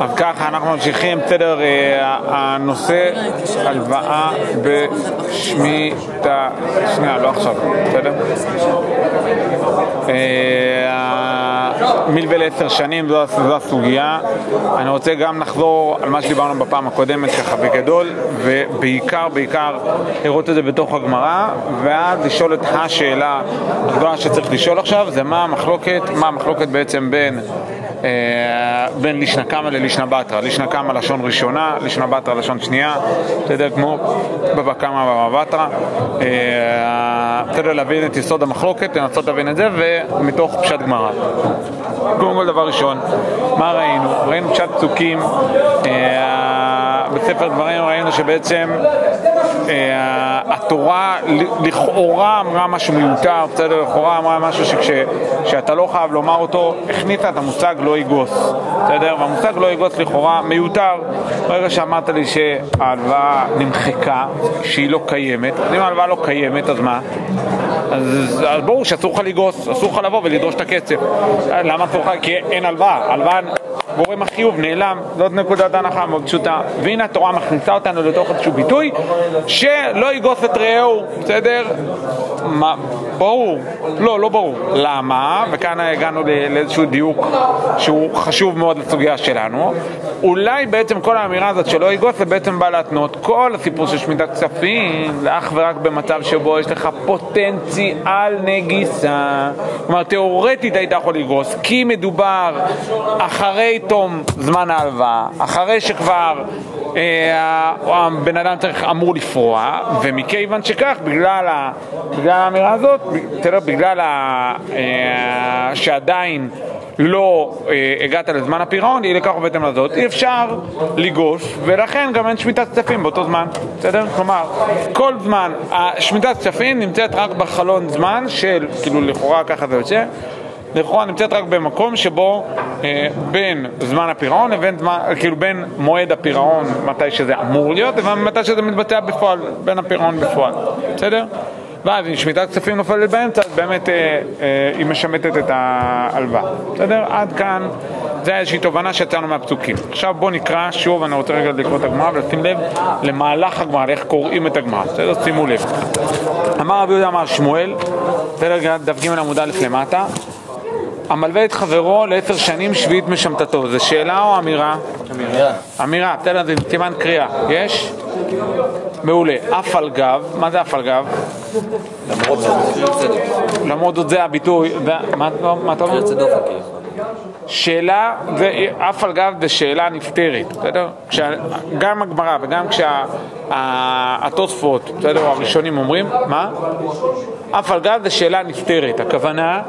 אז ככה אנחנו ממשיכים, בסדר, אה, הנושא הלוואה בשמיטה, שנייה, לא עכשיו, בסדר? אה, מלווה לעשר שנים, זו, זו הסוגיה. אני רוצה גם לחזור על מה שדיברנו בפעם הקודמת ככה בגדול, ובעיקר, בעיקר לראות את זה בתוך הגמרא, ואז לשאול את השאלה הגדולה שצריך לשאול עכשיו, זה מה המחלוקת, מה המחלוקת בעצם בין אה, בין לישנא קמא ללישנא בתרא. לישנא קמא לשון ראשונה, לישנא בתרא לשון שנייה, בסדר? כמו בבא קמא ובבא בתרא. אה, בסדר, להבין את יסוד המחלוקת, לנסות להבין את זה, ומתוך פשט גמרא. קודם כל דבר ראשון, מה ראינו? ראינו פשט פסוקים, אה, בספר דברים ראינו שבעצם התורה לכאורה אמרה משהו מיותר, בסדר? לכאורה אמרה משהו שכשאתה לא חייב לומר אותו, הכניסה את המושג לא יגוס, בסדר? והמושג לא יגוס לכאורה מיותר. ברגע שאמרת לי שההלוואה נמחקה, שהיא לא קיימת, אז אם ההלוואה לא קיימת, אז מה? אז, אז ברור שאסור לך לגוס, אסור לך לבוא ולדרוש את הכסף. למה אסור לך? כי אין הלוואה. הלוואה גורם החיוב נעלם, זאת נקודת הנחה מאוד פשוטה. והנה התורה מכניסה אותנו לתוך איזשהו ביטוי שלא יגוס את רעהו, בסדר? מה, ברור. לא, לא ברור. למה? וכאן הגענו לאיזשהו דיוק שהוא חשוב מאוד לסוגיה שלנו. אולי בעצם כל האמירה הזאת שלא יגוס זה בעצם בא להתנות כל הסיפור של שמיטת כספים אך ורק במצב שבו יש לך פוטנציאל נגיסה. כלומר, תאורטית היית יכול לגוס, כי מדובר אחרי תום זמן ההלוואה, אחרי שכבר אה, הבן אדם צריך, אמור לפרוע, ומכיוון שכך, בגלל, ה, בגלל האמירה הזאת, תראה, בגלל ה, אה, שעדיין לא אה, הגעת לזמן הפירעון, אי לכך ובהתאם לזאת, אי אפשר לגוש, ולכן גם אין שמיטת כספים באותו זמן, בסדר? כלומר, כל זמן, שמיטת כספים נמצאת רק בחלון זמן של, כאילו לכאורה ככה זה יוצא, לכאורה נמצאת רק במקום שבו אה, בין זמן הפירעון לבין זמן, כאילו בין מועד הפירעון, מתי שזה אמור להיות, לבין מתי שזה מתבצע בפועל, בין הפירעון בפועל, בסדר? ואז אם שמיטת כספים נופלת באמצע, אז באמת אה, אה, היא משמטת את ההלוואה, בסדר? עד כאן, זה איזושהי תובנה שיצאנו מהפסוקים. עכשיו בואו נקרא שוב, אני רוצה רגע לקרוא את הגמרא ולשים לב למהלך הגמרא, איך קוראים את הגמרא, בסדר? שימו לב. אמר רבי יהודה אמר שמואל, בסדר? דף ג' עמוד א' למטה המלווה את חברו לעשר שנים שביעית משמטתו, זה שאלה או אמירה? אמירה. אמירה, בסדר, זה סימן קריאה. יש? מעולה. אף על גב, מה זה אף על גב? למרות זאת. למרות זאת זה הביטוי, מה אתה אומר? שאלה, אף על גב זה שאלה נפתרת, בסדר? גם הגמרא וגם כשהתוספות, בסדר, הראשונים אומרים, מה? אף על גב זה שאלה נפתרת, הכוונה,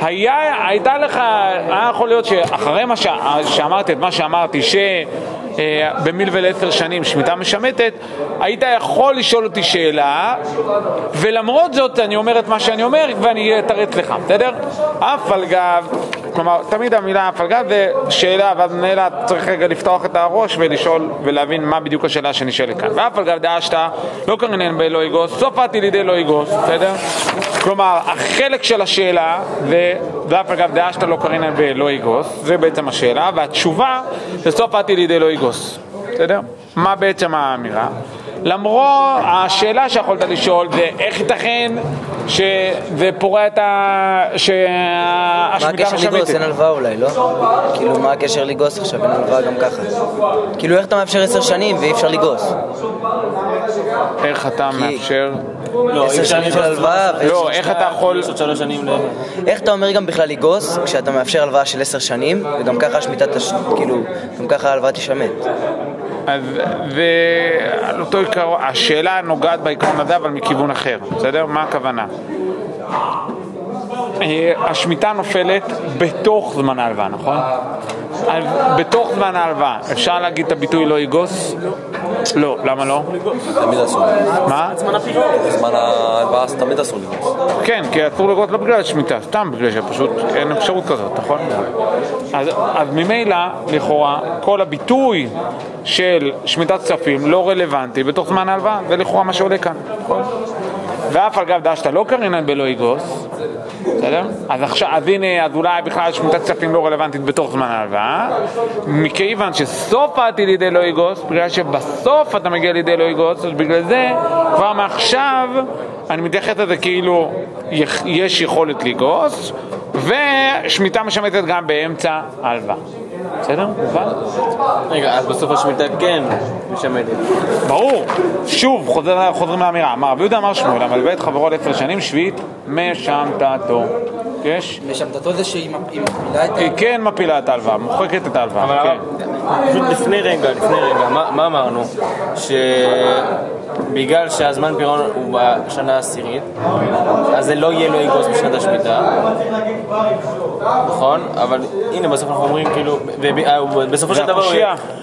היה, הייתה לך, היה יכול להיות שאחרי מה שאמרתי, את מה שאמרתי, ש... אה, במילבל עשר שנים שמיטה משמטת, היית יכול לשאול אותי שאלה, ולמרות זאת אני אומר את מה שאני אומר ואני אתרץ לך, בסדר? אף על גב, כלומר, תמיד המילה גב זה שאלה, ואז מנהל צריך רגע לפתוח את הראש ולשאול ולהבין מה בדיוק השאלה שנשאלת כאן. גב דאשתא לא קרנן באלוהי יגוס, סוף עתיד לידי לא יגוס, בסדר? כלומר, החלק של השאלה, אגב דעה שאתה לא קרינן בלא יגוס, זה בעצם השאלה, והתשובה זה סוף עתי לידי לא יגוס, בסדר? מה בעצם האמירה? למרות השאלה שיכולת לשאול זה איך ייתכן שזה פורע את ה... שהשמיטה משמטת. מה הקשר לגוס? אין הלוואה אולי, לא? כאילו מה הקשר לגוס עכשיו? אין הלוואה גם ככה. כאילו איך אתה מאפשר עשר שנים ואי אפשר לגוס? איך אתה מאפשר? לא, עשר שנים של הלוואה לא, איך אתה יכול... איך אתה אומר גם בכלל לגוס כשאתה מאפשר הלוואה של עשר שנים וגם ככה השמיטה, כאילו, גם ככה ההלוואה תשמט? ועל אותו עיקרון, השאלה נוגעת בעיקרון הזה אבל מכיוון אחר, בסדר? מה הכוונה? אה, השמיטה נופלת בתוך זמן ההלוואה, נכון? בתוך זמן ההלוואה, אפשר להגיד את הביטוי לא יגוס? לא, למה לא? תמיד אסור. מה? זמן ההלוואה תמיד אסור לגוס. כן, כי אסור לגוס לא בגלל השמיטה, סתם בגלל שפשוט אין אפשרות כזאת, נכון? אז ממילא, לכאורה, כל הביטוי של שמיטת כספים לא רלוונטי בתוך זמן ההלוואה, זה לכאורה מה שעולה כאן, נכון? ואף על גב דשתא לא קרינן בלא יגוס, בסדר? אז עכשיו, אז הנה, אז אולי בכלל שמיטת כספים לא רלוונטית בתוך זמן ההלוואה, מכיוון שסוף העתיד לידי לא יגוס, בגלל שבסוף אתה מגיע לידי לא יגוס, אז בגלל זה כבר מעכשיו אני מתייחס לזה כאילו יש יכולת לגוס, ושמיטה משמטת גם באמצע ההלוואה. בסדר? מובן? רגע, אז בסוף השמיטה כן משמטת. ברור. שוב, חוזר, חוזרים לאמירה. אמר רבי יהודה אמר שמואל, המלווה את חברו לעשר שנים, שביעית משמטתו. יש? משמטתו זה שהיא מפילה את היא כן מפילה את ההלוואה, מוחקת את ההלוואה. אבל כן. פשוט לפני רגע, לפני רגע, מה אמרנו? שבגלל שהזמן פירעון הוא בשנה העשירית, אז זה לא יהיה לו יגוס בשנת השמיטה, נכון? אבל הנה בסוף אנחנו אומרים כאילו, ובסופו של דבר הוא-.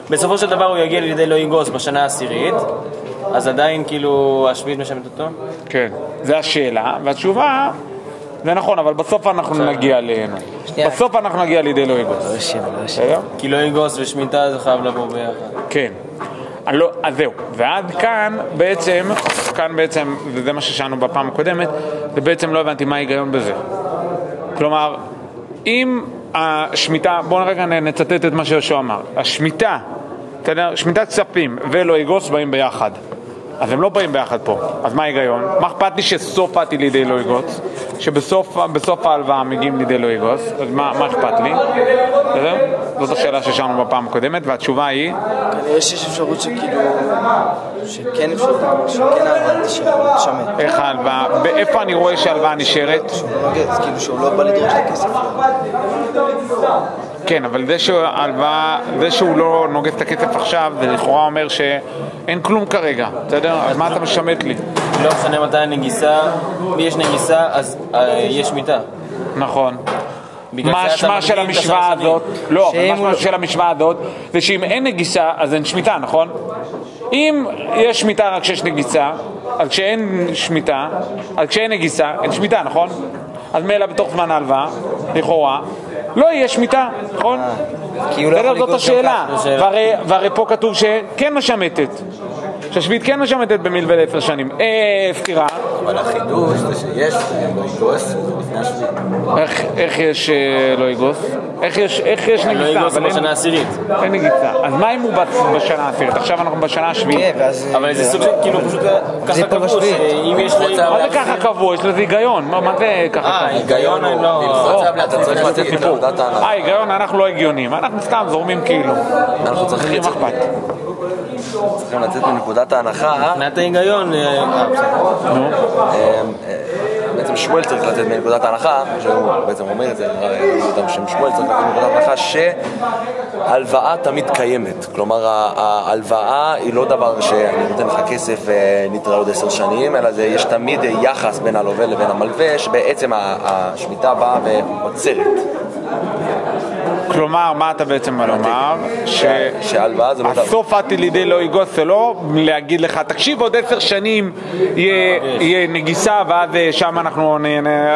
בסופו של דבר הוא יגיע לידי לא יגוס בשנה העשירית, אז עדיין כאילו השביעית משלמת אותו? כן. זה השאלה, והתשובה, זה נכון, אבל בסוף אנחנו נגיע אלינו. בסוף אנחנו נגיע לידי לא יגוס. לא יושב, לא? כי לא יגוס ושמיטה זה חייב לבוא ביחד. כן. לא, אז זהו. ועד כאן בעצם, כאן בעצם, וזה מה ששאלנו בפעם הקודמת, זה בעצם לא הבנתי מה ההיגיון בזה. כלומר, אם השמיטה, בואו רגע נצטט את מה שיהושע אמר. השמיטה? שמיטת כספים ולא יגוס באים ביחד. אז הם לא באים ביחד פה. אז מה ההיגיון? מה אכפת לי שסוף באתי לידי לא יגוס? שבסוף בסוף ההלוואה מגיעים לידי לא יגוס? אז מה, מה אכפת לי? בסדר? זאת השאלה ששאלנו בפעם הקודמת, והתשובה היא... שיש אפשרות שכאילו, שכן אפשרות, שכן ההלוואה תשמט. איך ההלוואה, באיפה אני רואה שההלוואה נשארת? שהוא לא נוגד, כאילו שהוא לא בא לדרוש את הכסף. כן, אבל זה שההלוואה, זה שהוא לא נוגס את הכסף עכשיו, זה לכאורה אומר שאין כלום כרגע, בסדר? אז מה אתה משמט לי? לא משנה מתי הנגיסה, אם יש נגיסה אז אה, יש שמיטה. נכון. מה השמה של המשוואה. הזאת? לא, אבל מה השמה הוא- של המשוואה הזאת זה שאם אין נגיסה, אז אין שמיטה, נכון? אם יש שמיטה רק כשיש נגיסה, אז כשאין שמיטה, אז כשאין נגיסה, אין שמיטה, נכון? אז מילא בתוך זמן ההלוואה, לכאורה, לא יהיה שמיטה, נכון? כי הוא לא יכול בסדר, זאת השאלה. והרי, והרי פה כתוב שכן משמטת. שהשביעית כן משמטת במלווה לעשר שנים. אה, סתירה. אבל החידוש זה שיש לא יגוס לפני השביעית. איך, יש אה, לא יגוס? איך יש, איך יש לא? יגוס בשנה העשירית. אין נגיסה. אז מה אם הוא בשנה העשירית? עכשיו אנחנו בשנה השביעית. כן. אבל זה סוג של, כאילו פשוט ככה קבעו, בשביעית. שאם יש לי... מה זה ככה קבוע? יש לזה היגיון. מה זה ככה אה, קבוע? היגיון אני לא... אתה צריך לתת את נקודת אה. היגיון, אנחנו לא הגיונים. אנחנו סתם זורמים כאילו. אנחנו צריכים מה אכפת? צריכים לצאת מנקודת ההנחה. מבחינת ההיגיון... אה, אה. אה, בעצם שמואל צריך לצאת מנקודת ההנחה, שהוא בעצם אומר את זה, גם שם שמואל צריך לצאת מנקודת ההנחה שהלוואה תמיד קיימת. כלומר, ההלוואה היא לא דבר שאני נותן לך כסף ונתראה עוד עשר שנים, אלא יש תמיד יחס בין הלווה לבין המלווה, שבעצם השמיטה באה ועוצרת. כלומר, מה אתה בעצם בא לומר? שההלוואה זה לא דבר... הסוף עתי לידי לא יגוס זה לא להגיד לך, תקשיב עוד עשר שנים יהיה, יהיה נגיסה ואז אה, שם אנחנו,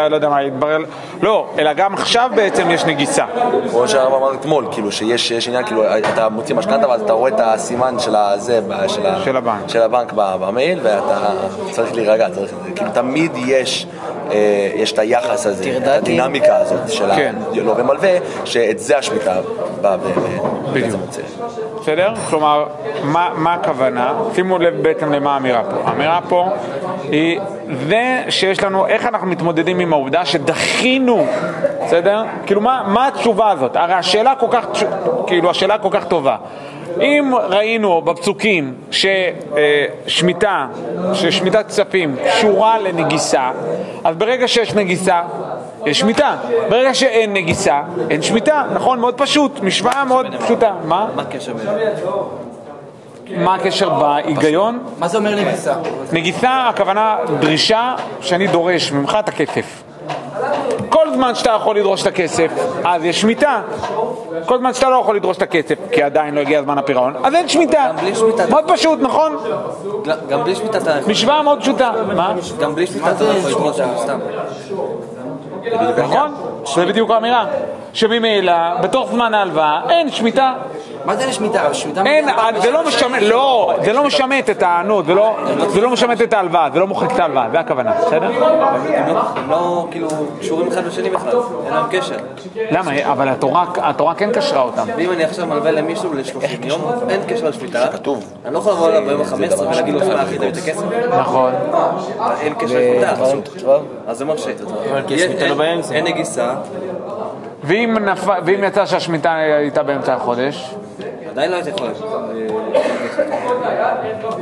לא יודע מה, יתברר, לא, אלא גם עכשיו בעצם יש נגיסה. כמו שהרב אמר אתמול, כאילו שיש יש עניין, כאילו אתה מוציא משכנתה ואז אתה רואה את הסימן של הזה, של, הבנק. של הבנק ב- במייל ואתה צריך להירגע, צריך, כאילו תמיד יש, אה, יש את היחס הזה, את. הדינמיקה הזאת של כן. הלווה מלווה, שאת זה השמיטה באה ובעצם עוצרת. בסדר? כלומר, מה, מה הכוונה? שימו לב בעצם למה האמירה פה. האמירה פה היא זה שיש לנו, איך אנחנו מתמודדים עם העובדה שדחינו, בסדר? כאילו, מה, מה התשובה הזאת? הרי השאלה כל כך, כאילו, השאלה כל כך טובה. אם ראינו בפסוקים ששמיטה, ששמיטת כספים קשורה לנגיסה, אז ברגע שיש נגיסה, יש שמיטה. ברגע שאין נגיסה, אין שמיטה. נכון? מאוד פשוט. משוואה מאוד פשוטה. מה? מה הקשר בין מה הקשר בהיגיון? מה זה אומר נגיסה? נגיסה, הכוונה דרישה שאני דורש ממך את הכסף. כל זמן שאתה יכול לדרוש את הכסף, אז יש שמיטה. כל זמן שאתה לא יכול לדרוש את הכסף, כי עדיין לא הגיע זמן הפירעון, אז אין שמיטה. גם בלי שמיטה. מאוד פשוט, נכון? גם בלי שמיטה אתה יכול. משוואה מאוד פשוטה. מה? גם בלי שמיטה אתה יכול לשמור סתם. נכון? זה בדיוק האמירה. שממילא, בתוך זמן ההלוואה, אין שמיטה. מה זה לשמיטה? שמיטה אין, פעם זה לא משמט. לא, זה לא משמט את הענות, זה לא- זה לא משמט את ההלוואה, זה לא מוחק את ההלוואה, זה הכוונה, בסדר? הם לא- לא כאילו קשורים אחד לשני בכלל, אין להם קשר. למה? אבל התורה- התורה כן קשרה אותם. ואם אני עכשיו מלווה למישהו ל-30 יום, אין קשר לשמיטה. כתוב. אני לא יכול לבוא אליו ביום ה-15 ולהגיד לו, שמע, אחי, תביא את הכסף. נכון. אין קשר לשמיטה. אז זה מרשה. כי השמיטה לא. אין נגיסה, ואם יצא שהשמיטה הייתה באמצע החודש, עדיין לא הייתי יכול.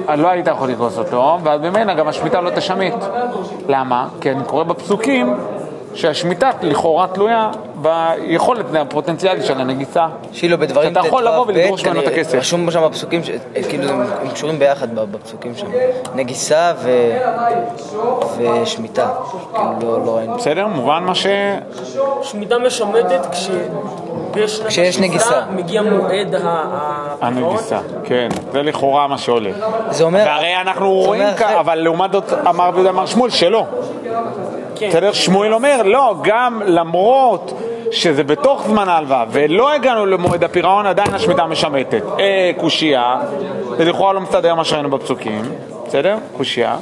אז לא היית יכול לגרוס אותו, ואז ממנה גם השמיטה לא תשמט. למה? כי אני קורא בפסוקים שהשמיטה לכאורה תלויה ביכולת הפוטנציאלית של הנגיסה. שילו בדברים שאתה יכול ט"ו, לבוא ב', ולדרוש ממנו את כנראה, הכסף. רשום שם בפסוקים, ש- כאילו הם קשורים ביחד בפסוקים שם. נגיסה ו... ושמיטה. כאילו לא- לא ראינו. בסדר? מובן מה ש... שמיטה משמטת כש... כשיש נגיסה. מגיע מועד. הנגיסה, כן. זה לכאורה מה שעולה. זה אומר... והרי אנחנו רואים כ... אחרי- אבל לעומת זאת אמר רבי יהודה אמר שמואל שלא. כן. בסדר? שמואל אומר, לא, גם למרות שזה בתוך זמן ההלוואה ולא הגענו למועד הפירעון, עדיין השמיטה משמטת. אה, קושייה, זה לכאורה לא מסתדר מה שראינו בפסוקים, בסדר? קושייה.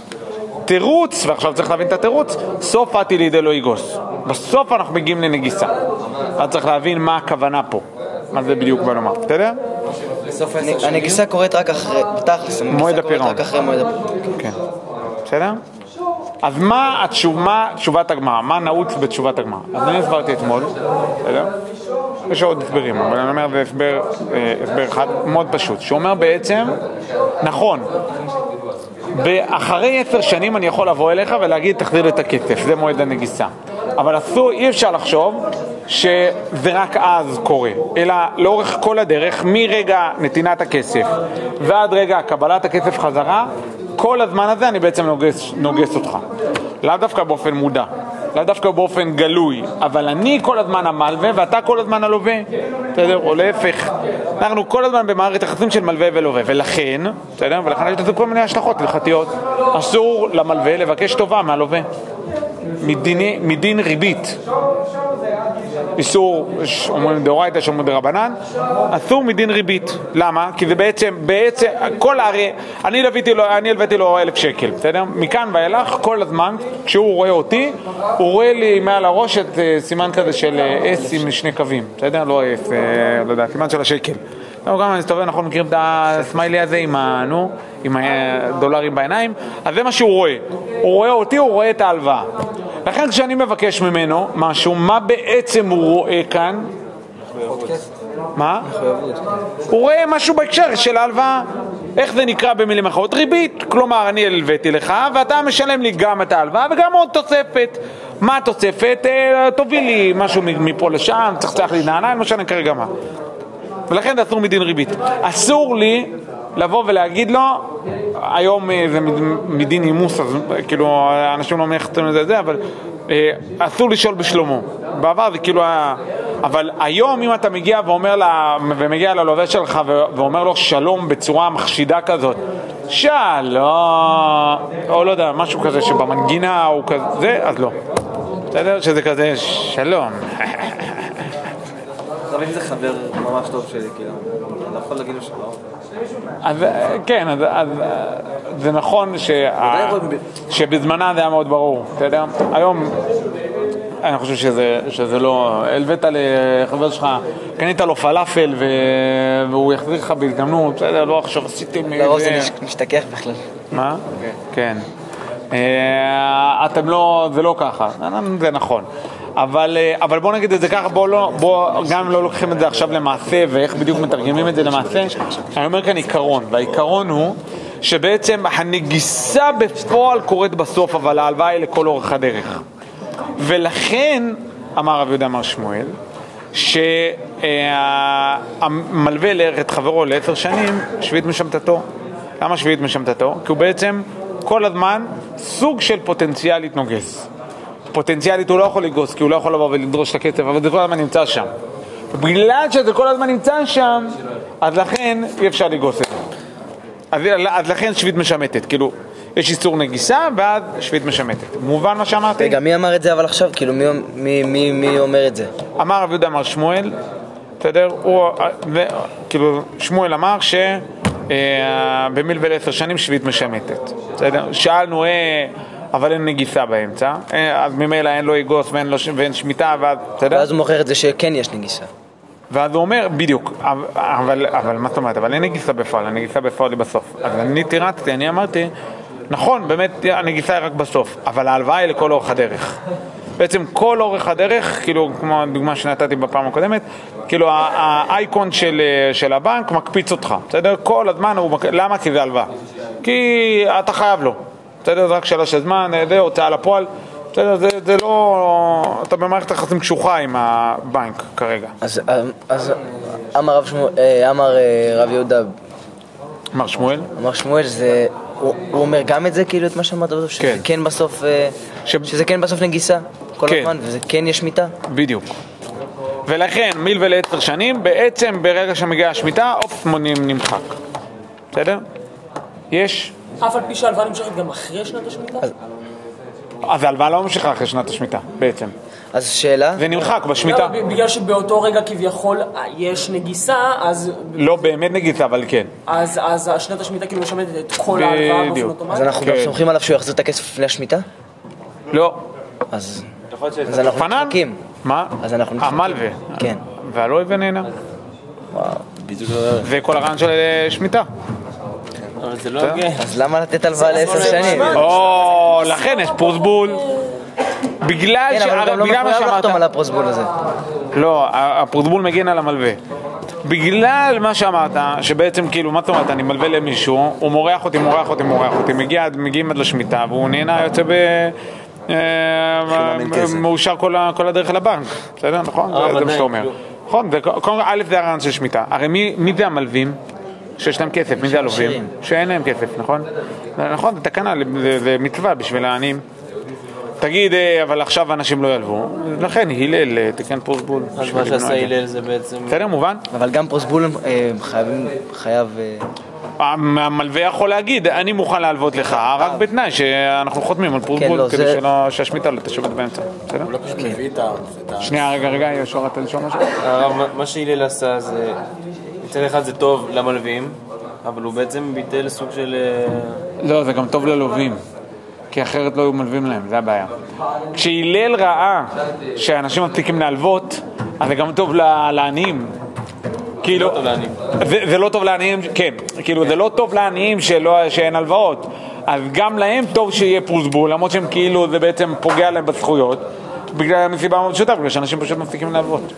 תירוץ, ועכשיו צריך להבין את התירוץ, סוף עתי לידי לא יגוס. בסוף אנחנו מגיעים לנגיסה. אז צריך להבין מה הכוונה פה. מה זה בדיוק בא לומר, בסדר? הנגיסה קורית רק אחרי, בתכלס, הנגיסה מועד קורית הפירעון. רק אחרי מועד הפירעון. כן. בסדר? אז מה התשוב- מה תשובת הגמרא? מה נעוץ בתשובת הגמרא? אז אני הסברתי אתמול, בסדר? יש עוד הסברים, אבל אני אומר זה הסבר, אה, הסבר אחד מאוד פשוט, שאומר בעצם, נכון, אחרי עשר שנים אני יכול לבוא אליך ולהגיד תחזיר לי את הכסף, זה מועד הנגיסה. אבל אסור, אי אפשר לחשוב שזה רק אז קורה, אלא לאורך כל הדרך, מרגע נתינת הכסף ועד רגע קבלת הכסף חזרה, כל הזמן הזה אני בעצם נוגס, נוגס אותך. לאו דווקא באופן מודע, לאו דווקא באופן גלוי, אבל אני כל הזמן המלווה ואתה כל הזמן הלווה, בסדר? או להפך, אנחנו כל הזמן במערכת יחסים של מלווה ולווה, ולכן, בסדר? ולכן יש לזה כל מיני השלכות הלכתיות. אסור למלווה לבקש טובה מהלווה. מדין ריבית. איסור, אומרים דאורייתא, יש אומרים דרבנן, אסור מדין ריבית. למה? כי זה בעצם, בעצם, כל הרי, אני לוויתי לו, אני הלוויתי לו אלף שקל, בסדר? מכאן ואילך, כל הזמן, כשהוא רואה אותי, הוא רואה לי מעל הראש את אה, סימן כזה של אה, אס עם שני קווים, בסדר? לא אס, אה, לא יודע, סימן של השקל. לא, גם מסתובב, אנחנו מכירים את הסמיילי הזה עם הדולרים בעיניים, אז זה מה שהוא רואה. הוא רואה אותי, הוא רואה את ההלוואה. לכן כשאני מבקש ממנו משהו, מה בעצם הוא רואה כאן? מה? הוא רואה משהו בהקשר של ההלוואה. איך זה נקרא במילים אחרות? ריבית. כלומר, אני הלוויתי לך, ואתה משלם לי גם את ההלוואה וגם עוד תוספת. מה התוספת? אה, תוביל לי משהו מפה לשם, צחצח לי נעליים, לא משנה כרגע מה. ולכן זה אסור מדין ריבית. אסור לי לבוא ולהגיד לו, היום אה, זה מד- מדין אימוס, אז כאילו אנשים לא מייחסים לזה זה, אבל אה, אסור לשאול בשלומו. בעבר זה כאילו היה... אבל היום אם אתה מגיע ואומר לה, ומגיע ללווה שלך ואומר לו שלום בצורה מחשידה כזאת, שלום, או לא יודע, משהו כזה שבמנגינה הוא כזה, זה, אז לא. בסדר? שזה כזה, שלום. אם זה חבר ממש טוב שלי, כאילו, אני לא יכול להגיד לו שלום. אז אה, כן, אז, אה, זה נכון שבזמנה זה היה מאוד ברור, אתה יודע? היום אני חושב שזה, שזה לא... הלווית לחבר שלך, קנית לו פלאפל ו... והוא יחזיר לך בהזדמנות, בסדר, לא עכשיו עשיתם... לרוב זה איזה- מש- משתכח בכלל. מה? כן. אה, אתם לא, זה לא ככה, זה נכון. אבל, אה, אבל בוא נגיד את זה ככה, בוא לא, בוא, גם אם לא לוקחים את זה עכשיו למעשה ואיך בדיוק מתרגמים את זה למעשה, אני אומר כאן עיקרון, והעיקרון הוא שבעצם הנגיסה בפועל קורית בסוף, אבל ההלוואה היא לכל אורך הדרך. ולכן, אמר רב יהודה מר שמואל, שהמלווה את חברו לעשר שנים, שביעית משמטתו. למה שביעית משמטתו? כי הוא בעצם כל הזמן סוג של פוטנציאלית נוגס. פוטנציאלית הוא לא יכול לגוס, כי הוא לא יכול לבוא ולדרוש את הכסף, אבל זה כל הזמן נמצא שם. בגלל שזה כל הזמן נמצא שם, אז לכן אי אפשר לגוס את זה. אז, אז לכן שביעית משמטת, כאילו, יש איסור נגיסה, ואז שביעית משמטת. מובן מה שאמרתי? רגע, מי אמר את זה אבל עכשיו? כאילו, מי- מי- מי מי אומר את זה? אמר רב יהודה מר שמואל, בסדר? הוא, ו- כאילו, שמואל אמר שבמילבל עשר שנים שביעית משמטת, בסדר? שאלנו, אה, אבל אין נגיסה באמצע, אה, אז ממילא אין לו יגוס ואין, לו, ש- ואין שמיטה, ואז, בסדר? ואז הוא מוכיח את זה שכן יש נגיסה. ואז הוא אומר, בדיוק, אבל, אבל מה זאת אומרת, אבל אין נגיסה בפועל, הנגיסה בפועל היא בסוף. אז אני תירצתי, אני אמרתי, נכון, באמת הנגיסה היא רק בסוף, אבל ההלוואה היא לכל אורך הדרך. בעצם כל אורך הדרך, כאילו, כמו הדוגמה שנתתי בפעם הקודמת, כאילו האייקון של, של הבנק מקפיץ אותך, בסדר? כל הזמן הוא, למה? כי זה הלוואה. כי אתה חייב לו, בסדר? זה רק שאלה של זמן, זה הוצאה לפועל. בסדר, זה, זה לא... אתה במערכת יחסים קשוחה עם הבנק כרגע. אז, אז אמר רב שמואל, אה, אמר אה, רב יהודה, מר שמואל? אמר שמואל, זה, הוא, הוא אומר גם את זה, כאילו, את מה שאמרת בסוף, שזה כן. כן בסוף, אה, ש- שזה כן בסוף נגיסה, כל כן. הזמן, וזה כן יש מיטה? בדיוק. ולכן מילווה לעשר שנים, בעצם ברגע שמגיעה השמיטה, אופ, מונים נמחק. בסדר? יש. אף על פי שההלוואה נמשכת גם אחרי שנת השמיטה? אז ההלוואה לא ממשיכה אחרי שנת השמיטה, בעצם. אז שאלה, זה נמחק בשמיטה. לא, בגלל שבאותו רגע כביכול אה, יש נגיסה, אז, לא באמת נגיסה, אבל כן. אז, אז שנת השמיטה כאילו משמדת את כל ההלוואה באופן בדיוק. אז אוטומטי? אנחנו כן. גם סומכים עליו שהוא יחזיר את הכסף לפני השמיטה? לא. אז להיות אז אנחנו? נדחקים. מה? אז אנחנו נדחקים. המלווה. כן. והלא ונהנה. בדיוק אותו דבר. זה כל הרעיון של אה, שמיטה. זה לא הוגן. אז למה לתת הלוואה לעשר שנים? או, לכן יש פרוסבול. בגלל כן, אבל הוא גם לא מחויב לחתום על הפרוסבול הזה. לא, הפרוסבול מגן על המלווה. בגלל מה שאמרת, שבעצם כאילו, מה זאת אומרת, אני מלווה למישהו, הוא מורח אותי, מורח אותי, מורח אותי, מגיע, מגיעים עד לשמיטה, והוא נהנה, יוצא ב... אה. מאושר כל הדרך לבנק, בסדר? נכון? אה, זה- מה שאתה אומר. נכון, זה- קודם כל, א' זה הרעיון של שמיטה. הרי מי מי זה המלווים? שיש להם כסף, מי זה הלווים? שאין להם כסף, נכון? נכון, זה תקנה, זה- מצווה בשביל העניים. תגיד, אה, אבל עכשיו אנשים לא ילוו, לכן הלל אה, תיקן פרוסבול. אז מה שעשה. הלל זה בעצם... בסדר, מובן? אבל גם פרוסבול אה, חייב... המלווה יכול להגיד, אני מוכן להלוות לך, רק בתנאי שאנחנו חותמים על כן, פרוסבול לא, כדי שהשמיטה לא תשבת באמצע. בסדר? הוא לא פשוט מביא את ה... שנייה, רגע, רגע, יהושע, רצית לשאול משהו? מה שהלל עשה זה, מצד אחד זה טוב למלווים, אבל הוא בעצם ביטל סוג של... אה, לא, זה גם טוב ללווים. כי אחרת לא היו מלווים להם, זה הבעיה. כשהלל ראה שאנשים מפסיקים להלוות, אז זה גם טוב לעניים. כאילו, לעניים. זה, זה לא טוב לעניים, כן, כאילו זה לא טוב לעניים שלא, שאין הלוואות, אז גם להם טוב שיהיה פרוסבול, למרות שהם כאילו, זה בעצם פוגע להם בזכויות, בגלל מסיבה מאוד פשוטה, בגלל שאנשים פשוט מפסיקים להלוות.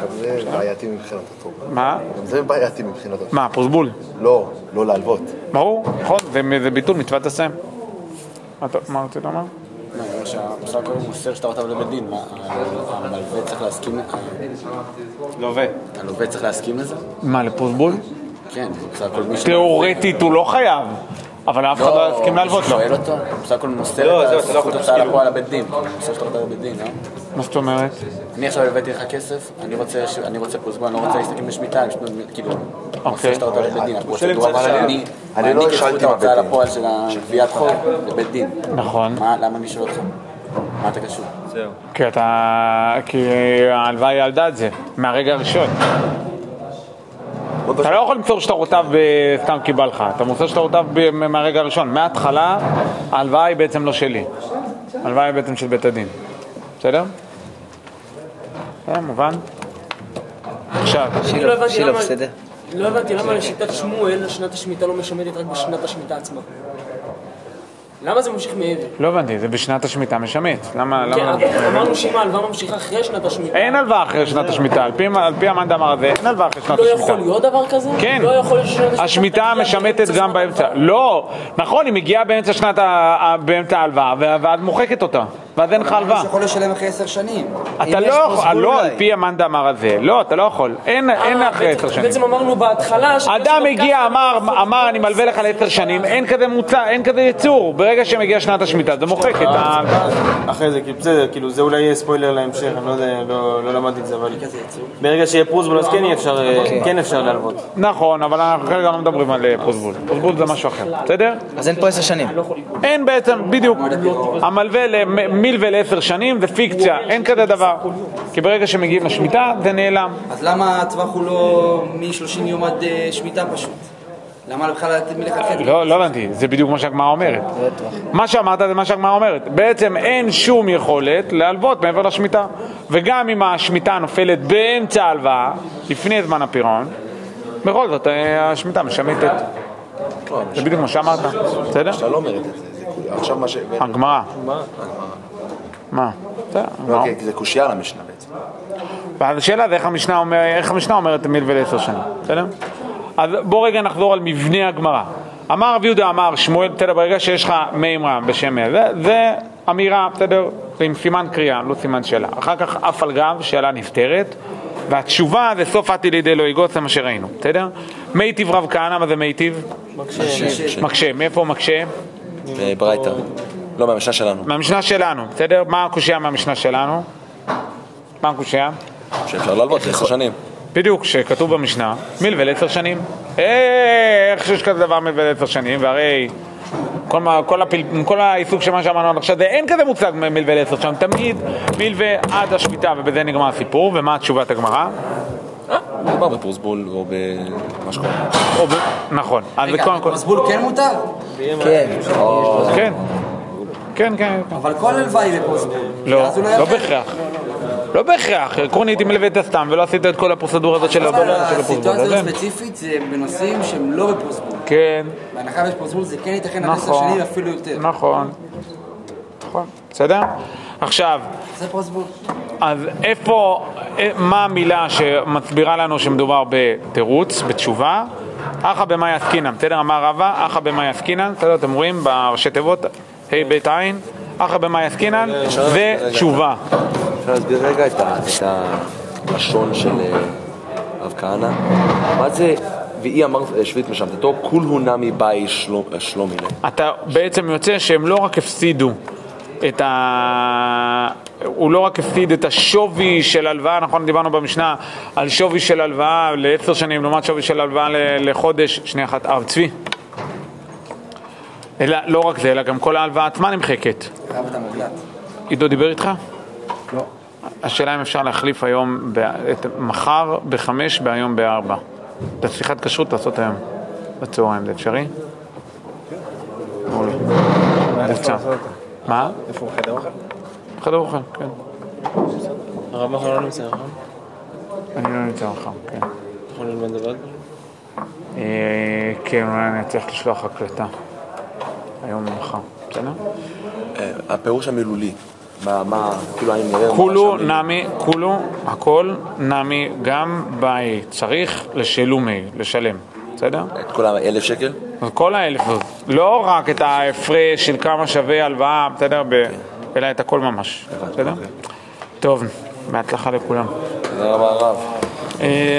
גם זה בעייתי מבחינת התורה. מה? גם זה בעייתי מבחינת התורה. מה, פרוסבול? לא, לא להלוות. ברור, נכון, זה, זה ביטול מצוות הסם. מה רצית לומר? לא, אני אומר שהמושג הכל מוסר שאתה אותה לבית דין, מה, המלווה צריך להסכים, לווה. הלווה צריך להסכים לזה? מה, לפרוסבול? כן. תיאורטית הוא לא חייב, אבל אף אחד לא יסכים להלוות לו. שואל אותו, בסך הכל מוסר לא, את אתה לא הזכות הוצאה כאילו- לפועל לבית דין, מוסר שאתה אותה לבית דין, לא? מה זאת אומרת? אני עכשיו הבאתי לך כסף, אני רוצה ש- אני רוצה לא רוצה להסתכל בשמיטה, אני פשוט, כאילו, מוסר שאתה אותה לבית דין, אני מעניק לא את זכות שאלתי מה ההוצאה. לפועל של גביית חוב לבית דין. נכון. מה, למה אני שואל אותך? מה אתה קשור? זהו. כי אתה... כי ההלוואה היא על דעת זה, מהרגע הראשון. אתה לא יכול למסור שטרותיו סתם כי בא לך, אתה מוסר שטרותיו מהרגע הראשון. מההתחלה, ההלוואה היא בעצם לא שלי. ההלוואה היא בעצם של בית הדין. בסדר? בסדר, מובן? עכשיו, אני לא שילוב, שילוב, בסדר? לא הבנתי למה לשיטת שמואל שנת השמיטה לא משמדת רק בשנת השמיטה עצמה. למה זה ממשיך מעבר? לא הבנתי, זה בשנת השמיטה משמט. למה? כן, למה? אבל אמרנו שאם ההלוואה ממשיכה אחרי שנת השמיטה, אין הלוואה אחרי שנת השמיטה, על פי- פי המאן דאמר הזה, אין הלוואה אחרי שנת לא השמיטה. יכול להיות דבר כזה? כן, לא יכול להיות ששנת השמיטה משמטת גם שנת באמצע. לא, נכון, היא מגיעה באמצע שנת ההלוואה, ואת מוחקת אותה, ואז אין לך הלוואה. יכול לשלם אחרי עשר שנים. אתה לא יכול, פרוסבול לא. על פי המאן דאמר הזה, לא, אתה לא יכול, אין אין אה, אחרי עשר שנים. בעצם אמרנו בהתחלה... אדם הגיע, אמר, לא אמר, אני מלווה לך לעשר שנים, אין כזה מוצא, אין כזה יצור. ברגע שמגיעה שנת השמיטה, זה מוחק את ההלוואה. אחרי זה, כאילו, בסדר, כאילו, זה אולי יהיה ספוילר להמשך, אני לא יודע, לא לא למדתי את זה, אבל ברגע שיהיה פרוסבול אז כן יהיה אפשר, אה, כן אפשר להלוות. נכון, אבל אנחנו כרגע לא מדברים על אה, פרוסבול. פרוסבול זה משהו אחר, בסדר? אז אין פה עשר שנים. אין בעצם, בדיוק. המלווה, למ- מילווה לעשר שנים זה פיקציה, אין כזה דבר. כי ברגע שמגיעים לשמיטה זה נעלם. אז למה הטווח הוא לא מ-30 יום עד אה, שמיטה פשוט? למה בכלל לתת מלכתחילה? לא, לא הבנתי, זה בדיוק מה שהגמרא אומרת. מה שאמרת זה מה שהגמרא אומרת. בעצם אין שום יכולת להלוות מעבר לשמיטה. וגם אם השמיטה נופלת באמצע ההלוואה, לפני זמן הפירעון, בכל זאת אה, השמיטה משמטת. זה בדיוק מה שאמרת, בסדר? אתה לא אומר את זה עכשיו מה ש... הגמרא. מה? בסדר, הגמרא. אוקיי, זה קושייה על המשנה בעצם. ואז השאלה זה איך המשנה, אומר, איך המשנה אומרת מילווה לעשר שנים, בסדר? אז בוא רגע נחזור על מבנה הגמרא. אמר רב יהודה אמר שמואל, בסדר, ברגע שיש לך מימרה בשם אל, זה, זה אמירה, בסדר, זה עם סימן קריאה, לא סימן שאלה. אחר כך אף על גב, שאלה נפתרת, והתשובה זה סוף עתי לידי לא יגוץ, זה מה שראינו, בסדר? מיטיב רב כהנא, מה זה מיטיב? מקשה. מאיפה הוא מקשה? ברייתא. לא, מהמשנה שלנו. מהמשנה שלנו, בסדר? מה הקושייה מהמשנה שלנו? מה הקושייה? שאפשר להלוות עשר שנים. בדיוק, שכתוב במשנה, מלווה לעשר שנים. אה, איך שיש כזה דבר מלווה לעשר שנים, והרי כל, מה, כל, העיסוק של מה שאמרנו עד עכשיו, זה אין כזה מושג מלווה לעשר שנים, תמיד מלווה עד השמיטה, ובזה נגמר הסיפור, ומה תשובת הגמרא? מדובר בפרוסבול או במה שקורה. או ב... נכון. אז רגע, קודם כל... מסבול כן מותר? כן. כן. כן, כן. אבל כל הלוואה היא בפרוסבול. לא, לא יאכל. בהכרח. לא בהכרח, עקרונית אם מלווית סתם ולא עשית את כל הפרוצדורה הזאת של הפרוצדורה. של הפרוצדורה, הסיטואציה הספציפית זה בנושאים שהם לא בפרוסבול. כן, בהנחה ויש פרוסבול זה כן ייתכן עד עשר נכון. שנים ואפילו יותר. נכון. נכון, בסדר? עכשיו, זה. אז איפה, אה, מה המילה שמסבירה לנו שמדובר בתירוץ, בתשובה? אחא במאי עסקינן, בסדר? אמר רבא, אחא במאי עסקינן, בסדר? אתם רואים בראשי תיבות, ה' ב' עין, אחא במאי עסקינן, ותשובה. אפשר להסביר רגע את הלשון של אה, רב כהנא? מה זה, ואי אמר אה, שביט משמטתו, כול הוא נמי באי שלומי לה. אתה בעצם יוצא שהם לא רק הפסידו את ה... הוא לא רק הפסיד את השווי של הלוואה, נכון, דיברנו במשנה על שווי של הלוואה לעשר שנים לעומת שווי של הלוואה לחודש, שנייה אחת, הרב צבי. אלא, לא רק זה, אלא גם כל ההלוואה עצמה נמחקת. עידו דיבר איתך? לא. השאלה אם אפשר להחליף היום, ב... את... מחר בחמש, בהיום בארבע. את השיחת כשרות לעשות היום, בצהריים, זה אפשרי? מעולה. בוצע. מה? איפה הוא חדר אוכל? חדר אוכל, כן. הרב מחר לא נמצא, נכון? אני לא נמצא מחר, כן. יכול ללמוד לבד? אה, כן, אולי אני אצליח לשלוח הקלטה. היום ומחר, בסדר? אה, הפירוש המילולי, מה, כאילו האם נראה... כולו נמי, כולו, הכל נמי, גם באי. צריך לשלומי, לשלם, בסדר? את כל האלף שקל? כל האלף לא רק את ההפרש של כמה שווה הלוואה, בסדר? אלא את הכל ממש, בסדר? טוב, בהצלחה לכולם. תודה רבה הרב. אה,